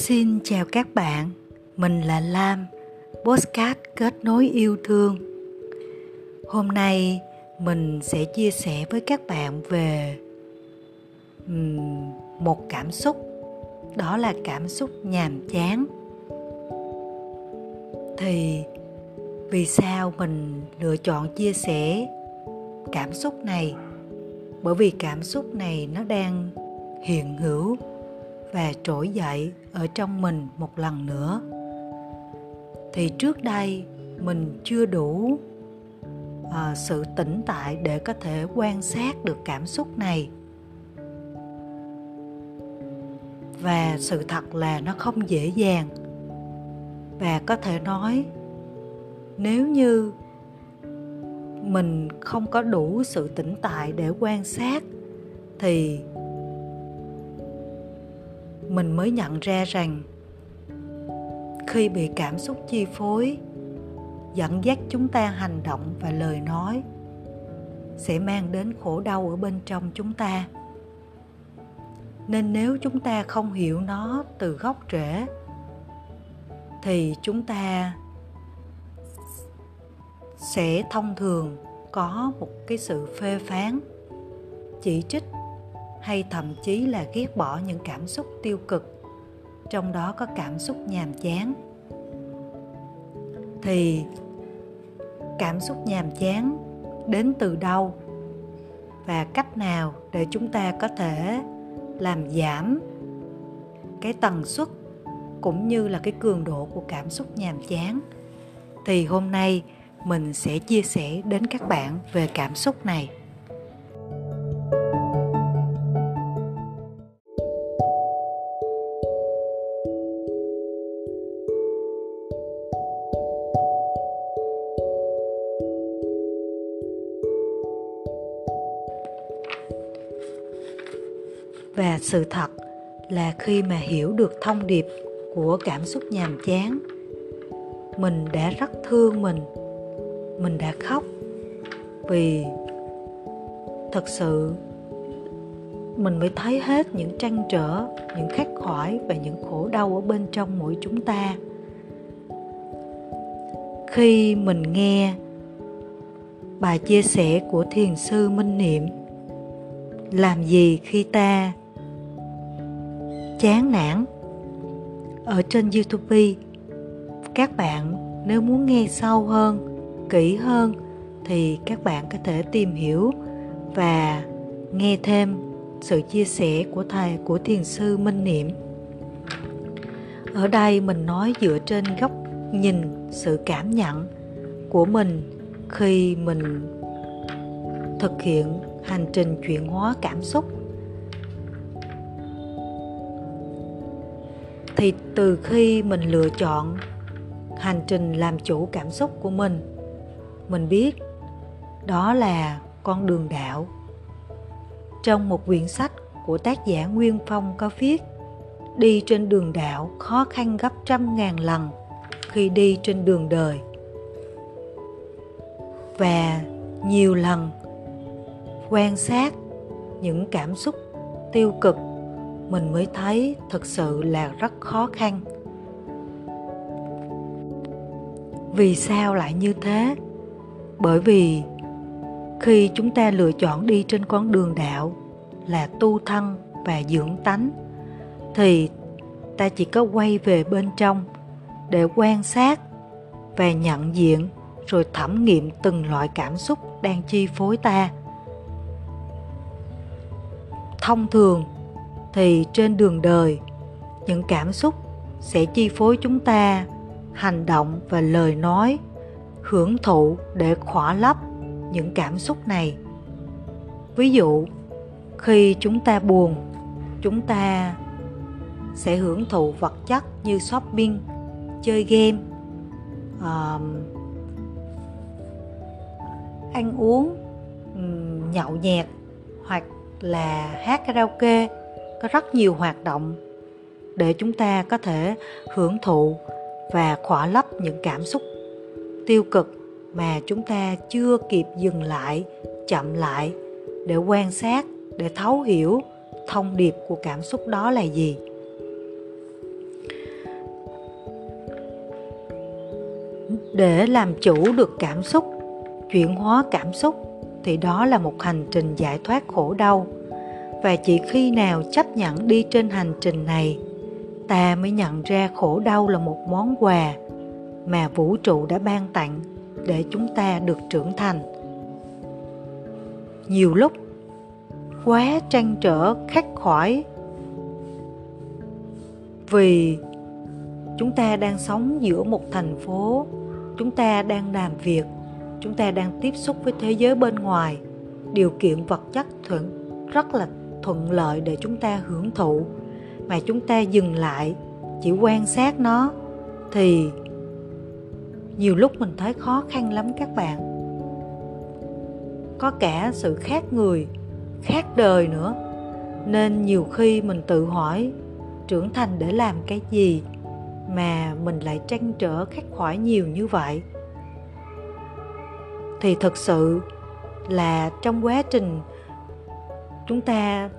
Xin chào các bạn, mình là Lam, Postcard kết nối yêu thương. Hôm nay mình sẽ chia sẻ với các bạn về một cảm xúc, đó là cảm xúc nhàm chán. Thì vì sao mình lựa chọn chia sẻ cảm xúc này? Bởi vì cảm xúc này nó đang hiện hữu và trỗi dậy ở trong mình một lần nữa. Thì trước đây mình chưa đủ uh, sự tĩnh tại để có thể quan sát được cảm xúc này. Và sự thật là nó không dễ dàng. Và có thể nói nếu như mình không có đủ sự tĩnh tại để quan sát thì mình mới nhận ra rằng, khi bị cảm xúc chi phối, dẫn dắt chúng ta hành động và lời nói sẽ mang đến khổ đau ở bên trong chúng ta. Nên nếu chúng ta không hiểu nó từ gốc rễ, thì chúng ta sẽ thông thường có một cái sự phê phán, chỉ trích hay thậm chí là ghét bỏ những cảm xúc tiêu cực. Trong đó có cảm xúc nhàm chán. Thì cảm xúc nhàm chán đến từ đâu? Và cách nào để chúng ta có thể làm giảm cái tần suất cũng như là cái cường độ của cảm xúc nhàm chán? Thì hôm nay mình sẽ chia sẻ đến các bạn về cảm xúc này. Và sự thật là khi mà hiểu được thông điệp của cảm xúc nhàm chán, mình đã rất thương mình mình đã khóc vì thật sự mình mới thấy hết những trăn trở, những khắc khoải và những khổ đau ở bên trong mỗi chúng ta. Khi mình nghe bài chia sẻ của thiền sư minh niệm, làm gì khi ta chán nản. Ở trên youtube, các bạn nếu muốn nghe sâu hơn, kỹ hơn thì các bạn có thể tìm hiểu và nghe thêm sự chia sẻ của thầy, của thiền sư minh niệm. Ở đây mình nói dựa trên góc nhìn, sự cảm nhận của mình khi mình thực hiện hành trình chuyển hóa cảm xúc. Thì từ khi mình lựa chọn hành trình làm chủ cảm xúc của mình mình biết đó là con đường đạo. Trong một quyển sách của tác giả nguyên phong có viết, đi trên đường đạo khó khăn gấp trăm ngàn lần khi đi trên đường đời. Và nhiều lần quan sát những cảm xúc tiêu cực mình mới thấy thực sự là rất khó khăn. Vì sao lại như thế? Bởi vì khi chúng ta lựa chọn đi trên con đường đạo là tu thân và dưỡng tánh, thì ta chỉ có quay về bên trong để quan sát và nhận diện rồi thẩm nghiệm từng loại cảm xúc đang chi phối ta. Thông thường thì trên đường đời những cảm xúc sẽ chi phối chúng ta hành động và lời nói hưởng thụ để khỏa lấp những cảm xúc này. Ví dụ khi chúng ta buồn chúng ta sẽ hưởng thụ vật chất như shopping chơi game uh, ăn uống nhậu nhẹt hoặc là hát karaoke có rất nhiều hoạt động để chúng ta có thể hưởng thụ và khỏa lấp những cảm xúc tiêu cực mà chúng ta chưa kịp dừng lại, chậm lại để quan sát, để thấu hiểu thông điệp của cảm xúc đó là gì. Để làm chủ được cảm xúc, chuyển hóa cảm xúc thì đó là một hành trình giải thoát khổ đau và chỉ khi nào chấp nhận đi trên hành trình này, ta mới nhận ra khổ đau là một món quà mà vũ trụ đã ban tặng để chúng ta được trưởng thành. Nhiều lúc, quá trăn trở, khắc khoải vì chúng ta đang sống giữa một thành phố, chúng ta đang làm việc, chúng ta đang tiếp xúc với thế giới bên ngoài. Điều kiện vật chất thuận rất là thuận lợi để chúng ta hưởng thụ. Mà chúng ta dừng lại, chỉ quan sát nó, thì nhiều lúc mình thấy khó khăn lắm các bạn. Có cả sự khác người, khác đời nữa. Nên nhiều khi mình tự hỏi, trưởng thành để làm cái gì mà mình lại trăn trở khắc khoải nhiều như vậy? Thì thực sự là trong quá trình chúng ta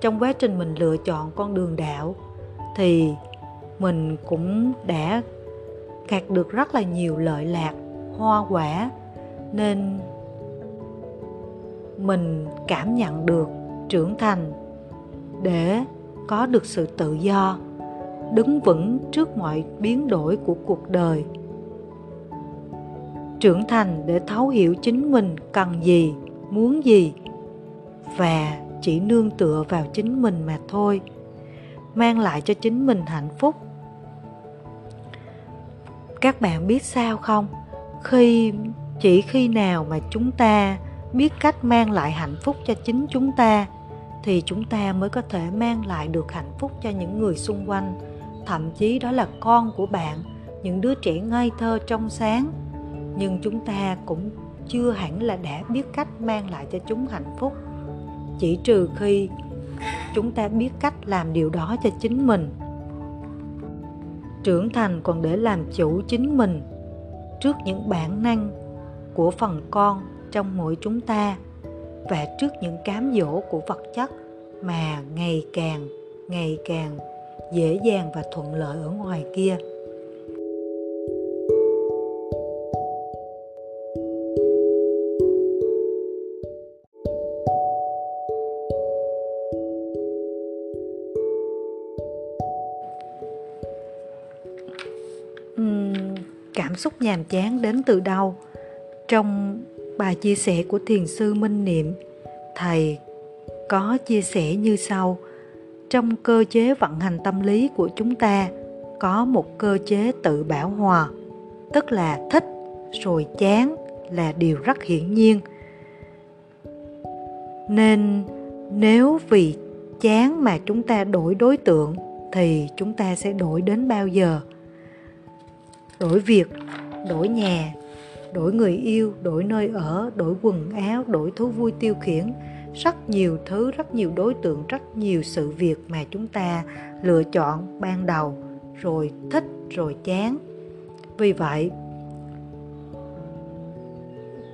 trong quá trình mình lựa chọn con đường đạo thì mình cũng đã gặt được rất là nhiều lợi lạc, hoa quả, nên mình cảm nhận được trưởng thành để có được sự tự do, đứng vững trước mọi biến đổi của cuộc đời. Trưởng thành để thấu hiểu chính mình cần gì, muốn gì và chỉ nương tựa vào chính mình mà thôi, mang lại cho chính mình hạnh phúc. Các bạn biết sao không? Khi, chỉ khi nào mà chúng ta biết cách mang lại hạnh phúc cho chính chúng ta, thì chúng ta mới có thể mang lại được hạnh phúc cho những người xung quanh. Thậm chí đó là con của bạn, những đứa trẻ ngây thơ trong sáng. Nhưng chúng ta cũng chưa hẳn là đã biết cách mang lại cho chúng hạnh phúc chỉ trừ khi chúng ta biết cách làm điều đó cho chính mình. Trưởng thành còn để làm chủ chính mình trước những bản năng của phần con trong mỗi chúng ta và trước những cám dỗ của vật chất mà ngày càng ngày càng dễ dàng và thuận lợi ở ngoài kia. Cảm xúc nhàm chán đến từ đâu. Trong bài chia sẻ của thiền sư minh niệm, thầy có chia sẻ như sau. Trong cơ chế vận hành tâm lý của chúng ta, có một cơ chế tự bảo hòa, tức là thích, rồi chán là điều rất hiển nhiên. Nên nếu vì chán mà chúng ta đổi đối tượng, thì chúng ta sẽ đổi đến bao giờ? Đổi việc đổi nhà, đổi người yêu, đổi nơi ở, đổi quần áo, đổi thú vui tiêu khiển. Rất nhiều thứ, rất nhiều đối tượng, rất nhiều sự việc mà chúng ta lựa chọn ban đầu, rồi thích, rồi chán. Vì vậy,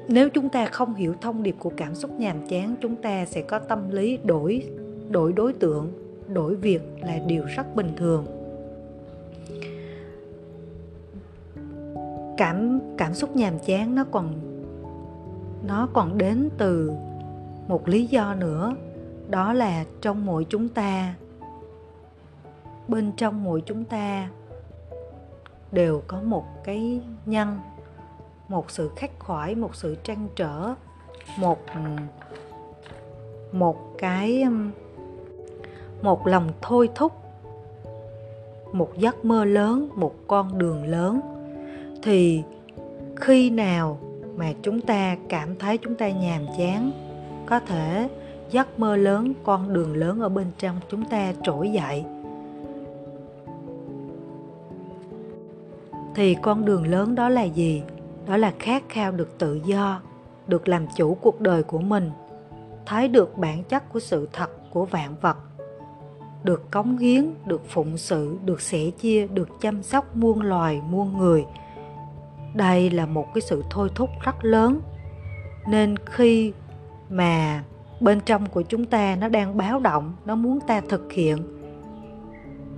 nếu chúng ta không hiểu thông điệp của cảm xúc nhàm chán, chúng ta sẽ có tâm lý đổi đổi đối tượng, đổi việc là điều rất bình thường. Cảm cảm xúc nhàm chán nó còn nó còn đến từ một lý do nữa, đó là trong mỗi chúng ta, bên trong mỗi chúng ta đều có một cái nhân, một sự khắc khoải, một sự trăn trở, một một cái, một lòng thôi thúc, một giấc mơ lớn, một con đường lớn thì khi nào mà chúng ta cảm thấy chúng ta nhàm chán, có thể giấc mơ lớn, con đường lớn ở bên trong chúng ta trỗi dậy. Thì con đường lớn đó là gì? Đó là khát khao được tự do, được làm chủ cuộc đời của mình, thấy được bản chất của sự thật của vạn vật, được cống hiến, được phụng sự, được sẻ chia, được chăm sóc muôn loài, muôn người đây là một cái sự thôi thúc rất lớn. Nên khi mà bên trong của chúng ta nó đang báo động, nó muốn ta thực hiện,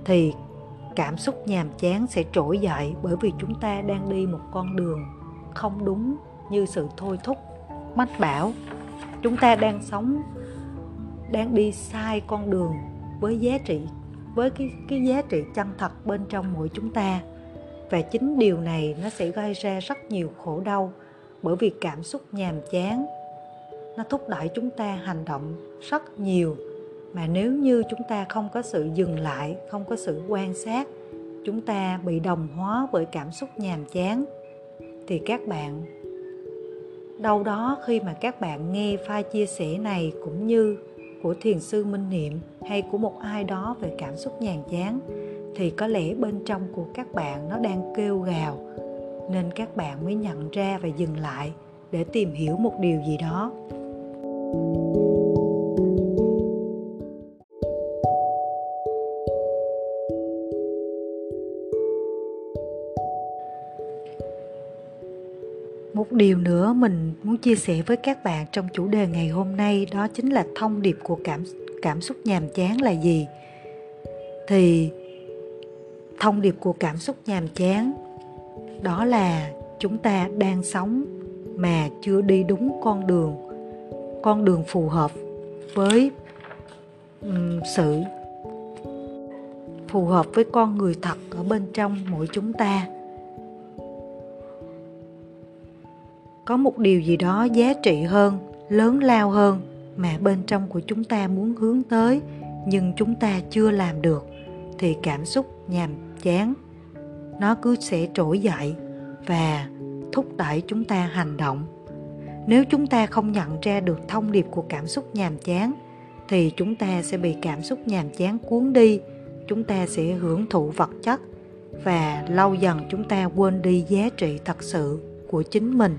thì cảm xúc nhàm chán sẽ trỗi dậy bởi vì chúng ta đang đi một con đường không đúng như sự thôi thúc mách bảo. Chúng ta đang sống, đang đi sai con đường với giá trị, với cái cái giá trị chân thật bên trong mỗi chúng ta và chính điều này nó sẽ gây ra rất nhiều khổ đau bởi vì cảm xúc nhàm chán. Nó thúc đẩy chúng ta hành động rất nhiều. Mà nếu như chúng ta không có sự dừng lại, không có sự quan sát, chúng ta bị đồng hóa bởi cảm xúc nhàm chán, thì các bạn đâu đó khi mà các bạn nghe file chia sẻ này cũng như của thiền sư minh niệm hay của một ai đó về cảm xúc nhàm chán thì có lẽ bên trong của các bạn nó đang kêu gào. Nên các bạn mới nhận ra và dừng lại để tìm hiểu một điều gì đó. Một điều nữa mình muốn chia sẻ với các bạn trong chủ đề ngày hôm nay đó chính là thông điệp của cảm cảm xúc nhàm chán là gì? Thì thông điệp của cảm xúc nhàm chán. Đó là chúng ta đang sống mà chưa đi đúng con đường con đường phù hợp với um, sự phù hợp với con người thật ở bên trong mỗi chúng ta. Có một điều gì đó giá trị hơn lớn lao hơn mà bên trong của chúng ta muốn hướng tới nhưng chúng ta chưa làm được thì cảm xúc nhàm chán. Nó cứ sẽ trỗi dậy và thúc đẩy chúng ta hành động. Nếu chúng ta không nhận ra được thông điệp của cảm xúc nhàm chán, thì chúng ta sẽ bị cảm xúc nhàm chán cuốn đi. Chúng ta sẽ hưởng thụ vật chất và lâu dần chúng ta quên đi giá trị thật sự của chính mình.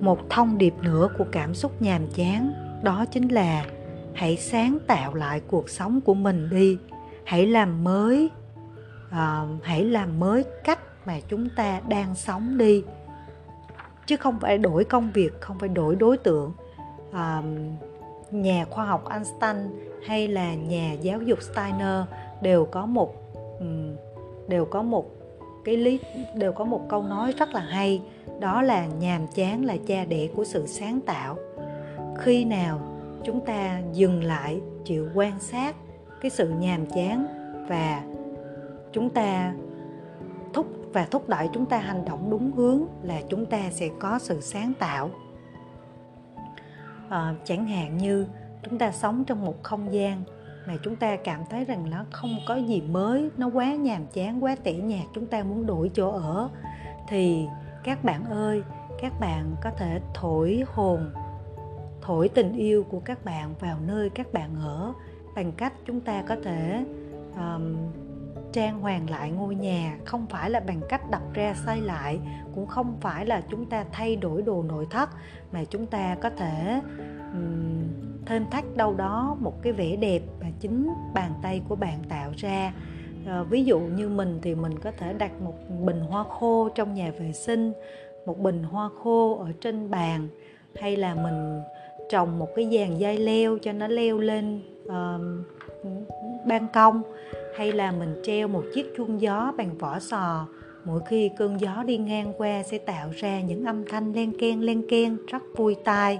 Một thông điệp nữa của cảm xúc nhàm chán, đó chính là hãy sáng tạo lại cuộc sống của mình đi. Hãy làm mới uh, hãy làm mới cách mà chúng ta đang sống đi. Chứ không phải đổi công việc không phải đổi đối tượng. Uh, nhà khoa học Einstein hay là nhà giáo dục Steiner đều có một ừ, đều có một cái lý đều có một câu nói rất là hay. Đó là nhàm chán là cha đẻ của sự sáng tạo. Khi nào chúng ta dừng lại chịu quan sát cái sự nhàm chán và chúng ta thúc và thúc đẩy chúng ta hành động đúng hướng là chúng ta sẽ có sự sáng tạo. À, chẳng hạn như chúng ta sống trong một không gian mà chúng ta cảm thấy rằng nó không có gì mới nó quá nhàm chán quá tẻ nhạt chúng ta muốn đổi chỗ ở thì các bạn ơi các bạn có thể thổi hồn thổi tình yêu của các bạn vào nơi các bạn ở bằng cách chúng ta có thể um, trang hoàng lại ngôi nhà. Không phải là bằng cách đập ra xây lại cũng không phải là chúng ta thay đổi đồ nội thất mà chúng ta có thể um, thêm thắt đâu đó một cái vẻ đẹp mà chính bàn tay của bạn tạo ra. À, ví dụ như mình thì mình có thể đặt một bình hoa khô trong nhà vệ sinh một bình hoa khô ở trên bàn hay là mình trồng một cái dàn dây leo cho nó leo lên uh, ban công. Hay là mình treo một chiếc chuông gió bằng vỏ sò. Mỗi khi cơn gió đi ngang qua sẽ tạo ra những âm thanh len ken len ken rất vui tai.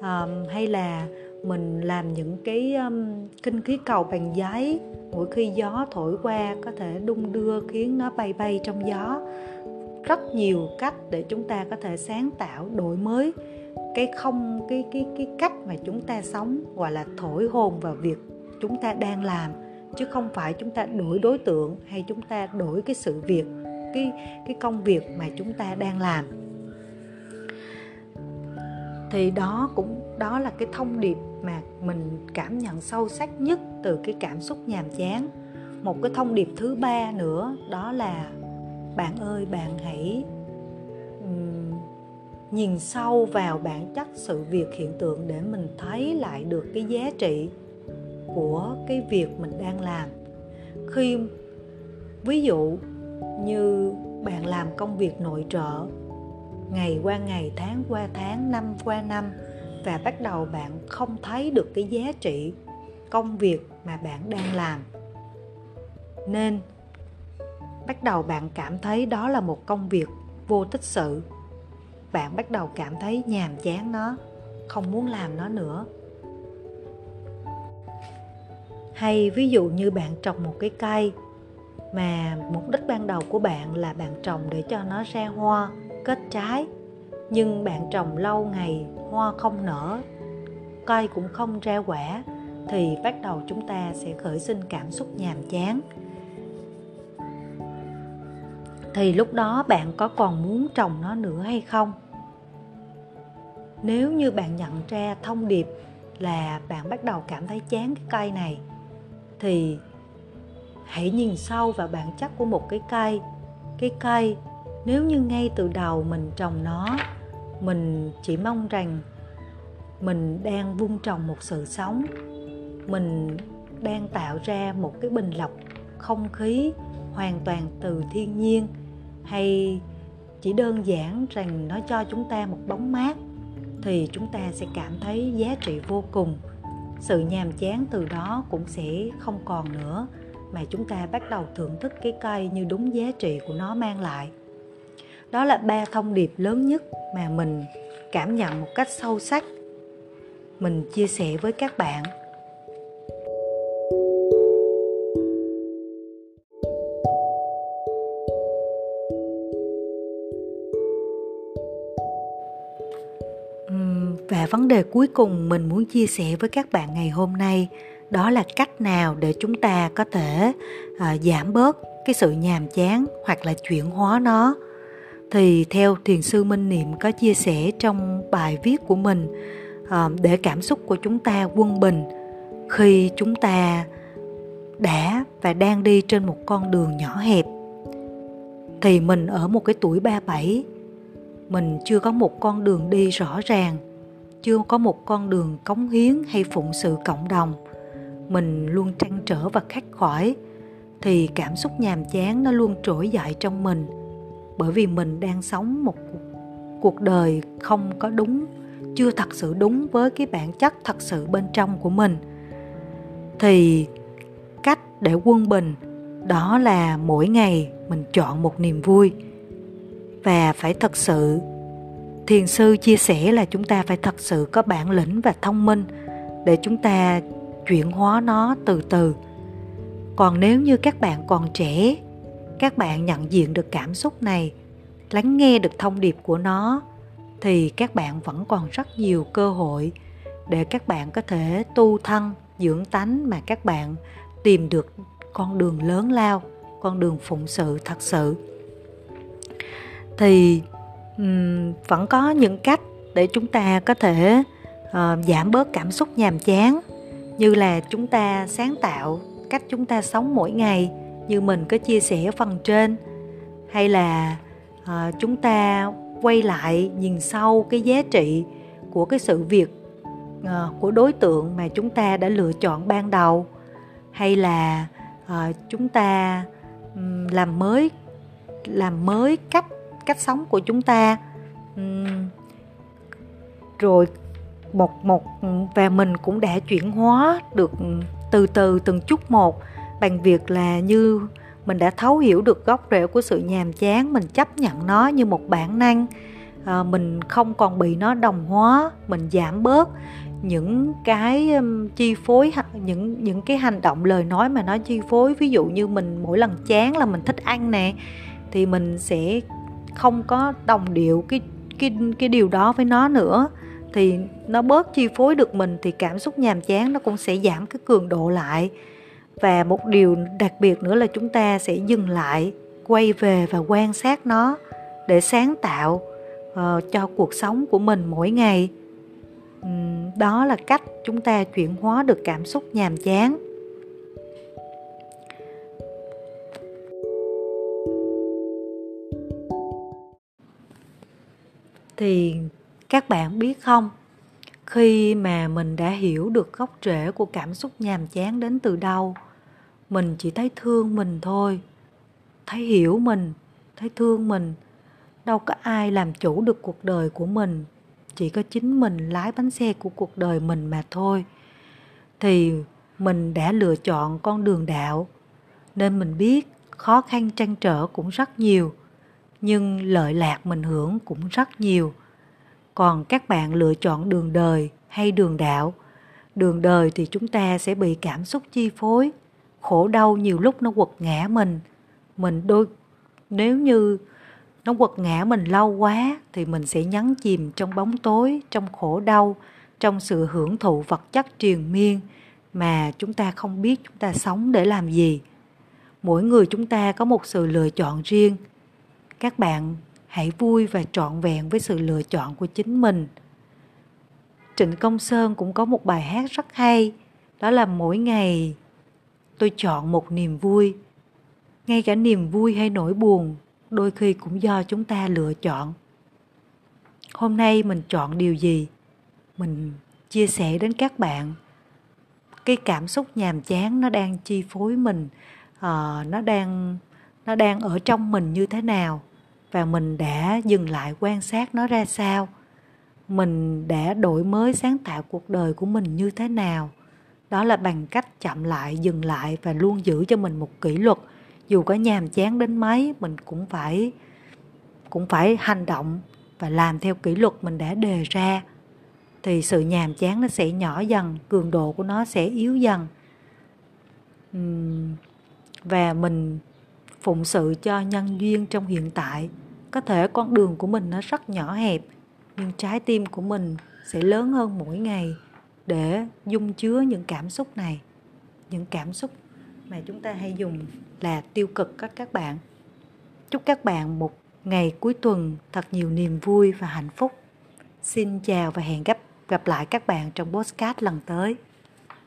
Um, hay là mình làm những cái um, kinh khí cầu bằng giấy. Mỗi khi gió thổi qua có thể đung đưa khiến nó bay bay trong gió. Rất nhiều cách để chúng ta có thể sáng tạo đổi mới cái không, cái cái cái cách mà chúng ta sống, gọi là thổi hồn vào việc chúng ta đang làm, chứ không phải chúng ta đổi đối tượng hay chúng ta đổi cái sự việc, cái cái công việc mà chúng ta đang làm. Thì đó cũng, đó là cái thông điệp mà mình cảm nhận sâu sắc nhất từ cái cảm xúc nhàm chán. Một cái thông điệp thứ ba nữa, đó là bạn ơi, bạn hãy nhìn sâu vào bản chất sự việc hiện tượng để mình thấy lại được cái giá trị của cái việc mình đang làm. Khi, ví dụ như bạn làm công việc nội trợ, ngày qua ngày, tháng qua tháng, năm qua năm, và bắt đầu bạn không thấy được cái giá trị công việc mà bạn đang làm. Nên bắt đầu bạn cảm thấy đó là một công việc vô tích sự bạn bắt đầu cảm thấy nhàm chán nó, không muốn làm nó nữa. Hay ví dụ như bạn trồng một cái cây mà mục đích ban đầu của bạn là bạn trồng để cho nó ra hoa kết trái, nhưng bạn trồng lâu ngày hoa không nở, cây cũng không ra quả, thì bắt đầu chúng ta sẽ khởi sinh cảm xúc nhàm chán thì lúc đó bạn có còn muốn trồng nó nữa hay không? Nếu như bạn nhận ra thông điệp là bạn bắt đầu cảm thấy chán cái cây này, thì hãy nhìn sâu vào bản chất của một cái cây. Cái cây, nếu như ngay từ đầu mình trồng nó, mình chỉ mong rằng mình đang vun trồng một sự sống, mình đang tạo ra một cái bình lọc không khí hoàn toàn từ thiên nhiên hay chỉ đơn giản rằng nó cho chúng ta một bóng mát, thì chúng ta sẽ cảm thấy giá trị vô cùng. Sự nhàm chán từ đó cũng sẽ không còn nữa, mà chúng ta bắt đầu thưởng thức cái cây như đúng giá trị của nó mang lại. Đó là ba thông điệp lớn nhất mà mình cảm nhận một cách sâu sắc. Mình chia sẻ với các bạn. Và vấn đề cuối cùng mình muốn chia sẻ với các bạn ngày hôm nay đó là cách nào để chúng ta có thể à, giảm bớt cái sự nhàm chán hoặc là chuyển hóa nó. Thì theo thiền sư minh niệm có chia sẻ trong bài viết của mình à, để cảm xúc của chúng ta quân bình khi chúng ta đã và đang đi trên một con đường nhỏ hẹp. Thì mình ở một cái tuổi 37 mình chưa có một con đường đi rõ ràng chưa có một con đường cống hiến hay phụng sự cộng đồng. Mình luôn trăn trở và khắc khoải, thì cảm xúc nhàm chán nó luôn trỗi dậy trong mình. Bởi vì mình đang sống một cuộc đời không có đúng, chưa thật sự đúng với cái bản chất thật sự bên trong của mình. Thì cách để quân bình, đó là mỗi ngày mình chọn một niềm vui. Và phải thật sự thiền sư chia sẻ là chúng ta phải thật sự có bản lĩnh và thông minh để chúng ta chuyển hóa nó từ từ. Còn nếu như các bạn còn trẻ, các bạn nhận diện được cảm xúc này, lắng nghe được thông điệp của nó, thì các bạn vẫn còn rất nhiều cơ hội để các bạn có thể tu thân, dưỡng tánh mà các bạn tìm được con đường lớn lao, con đường phụng sự thật sự. Thì um, vẫn có những cách để chúng ta có thể uh, giảm bớt cảm xúc nhàm chán. Như là chúng ta sáng tạo cách chúng ta sống mỗi ngày như mình có chia sẻ phần trên. Hay là uh, chúng ta quay lại nhìn sâu cái giá trị của cái sự việc uh, của đối tượng mà chúng ta đã lựa chọn ban đầu. Hay là uh, chúng ta um, làm mới làm mới cách cách sống của chúng ta. Rồi một một và mình cũng đã chuyển hóa được từ từ từng chút một. Bằng việc là như mình đã thấu hiểu được gốc rễ của sự nhàm chán mình chấp nhận nó như một bản năng. À, mình không còn bị nó đồng hóa mình giảm bớt những cái um, chi phối những những cái hành động lời nói mà nó chi phối. Ví dụ như mình mỗi lần chán là mình thích ăn nè thì mình sẽ không có đồng điệu cái cái cái điều đó với nó nữa thì nó bớt chi phối được mình thì cảm xúc nhàm chán nó cũng sẽ giảm cái cường độ lại. Và một điều đặc biệt nữa là chúng ta sẽ dừng lại quay về và quan sát nó để sáng tạo uh, cho cuộc sống của mình mỗi ngày. Um, đó là cách chúng ta chuyển hóa được cảm xúc nhàm chán. Thì các bạn biết không? Khi mà mình đã hiểu được gốc rễ của cảm xúc nhàm chán đến từ đâu, mình chỉ thấy thương mình thôi. Thấy hiểu mình, thấy thương mình, đâu có ai làm chủ được cuộc đời của mình. Chỉ có chính mình lái bánh xe của cuộc đời mình mà thôi. Thì mình đã lựa chọn con đường đạo, nên mình biết khó khăn trăn trở cũng rất nhiều nhưng lợi lạc mình hưởng cũng rất nhiều. Còn các bạn lựa chọn đường đời hay đường đạo, đường đời thì chúng ta sẽ bị cảm xúc chi phối. Khổ đau nhiều lúc nó quật ngã mình. Mình đôi, nếu như nó quật ngã mình lâu quá thì mình sẽ nhấn chìm trong bóng tối, trong khổ đau, trong sự hưởng thụ vật chất triền miên mà chúng ta không biết chúng ta sống để làm gì. Mỗi người chúng ta có một sự lựa chọn riêng các bạn hãy vui và trọn vẹn với sự lựa chọn của chính mình. Trịnh công sơn cũng có một bài hát rất hay đó là mỗi ngày tôi chọn một niềm vui. Ngay cả niềm vui hay nỗi buồn đôi khi cũng do chúng ta lựa chọn. Hôm nay mình chọn điều gì? Mình chia sẻ đến các bạn. Cái cảm xúc nhàm chán nó đang chi phối mình uh, nó đang nó đang ở trong mình như thế nào? Và mình đã dừng lại quan sát nó ra sao? Mình đã đổi mới sáng tạo cuộc đời của mình như thế nào? Đó là bằng cách chậm lại, dừng lại và luôn giữ cho mình một kỷ luật. Dù có nhàm chán đến mấy, mình cũng phải cũng phải hành động và làm theo kỷ luật mình đã đề ra. Thì sự nhàm chán nó sẽ nhỏ dần, cường độ của nó sẽ yếu dần. Và mình phụng sự cho nhân duyên trong hiện tại. Có thể con đường của mình nó rất nhỏ hẹp, nhưng trái tim của mình sẽ lớn hơn mỗi ngày để dung chứa những cảm xúc này. Những cảm xúc mà chúng ta hay dùng là tiêu cực các các bạn. Chúc các bạn một ngày cuối tuần thật nhiều niềm vui và hạnh phúc. Xin chào và hẹn gặp gặp lại các bạn trong podcast lần tới.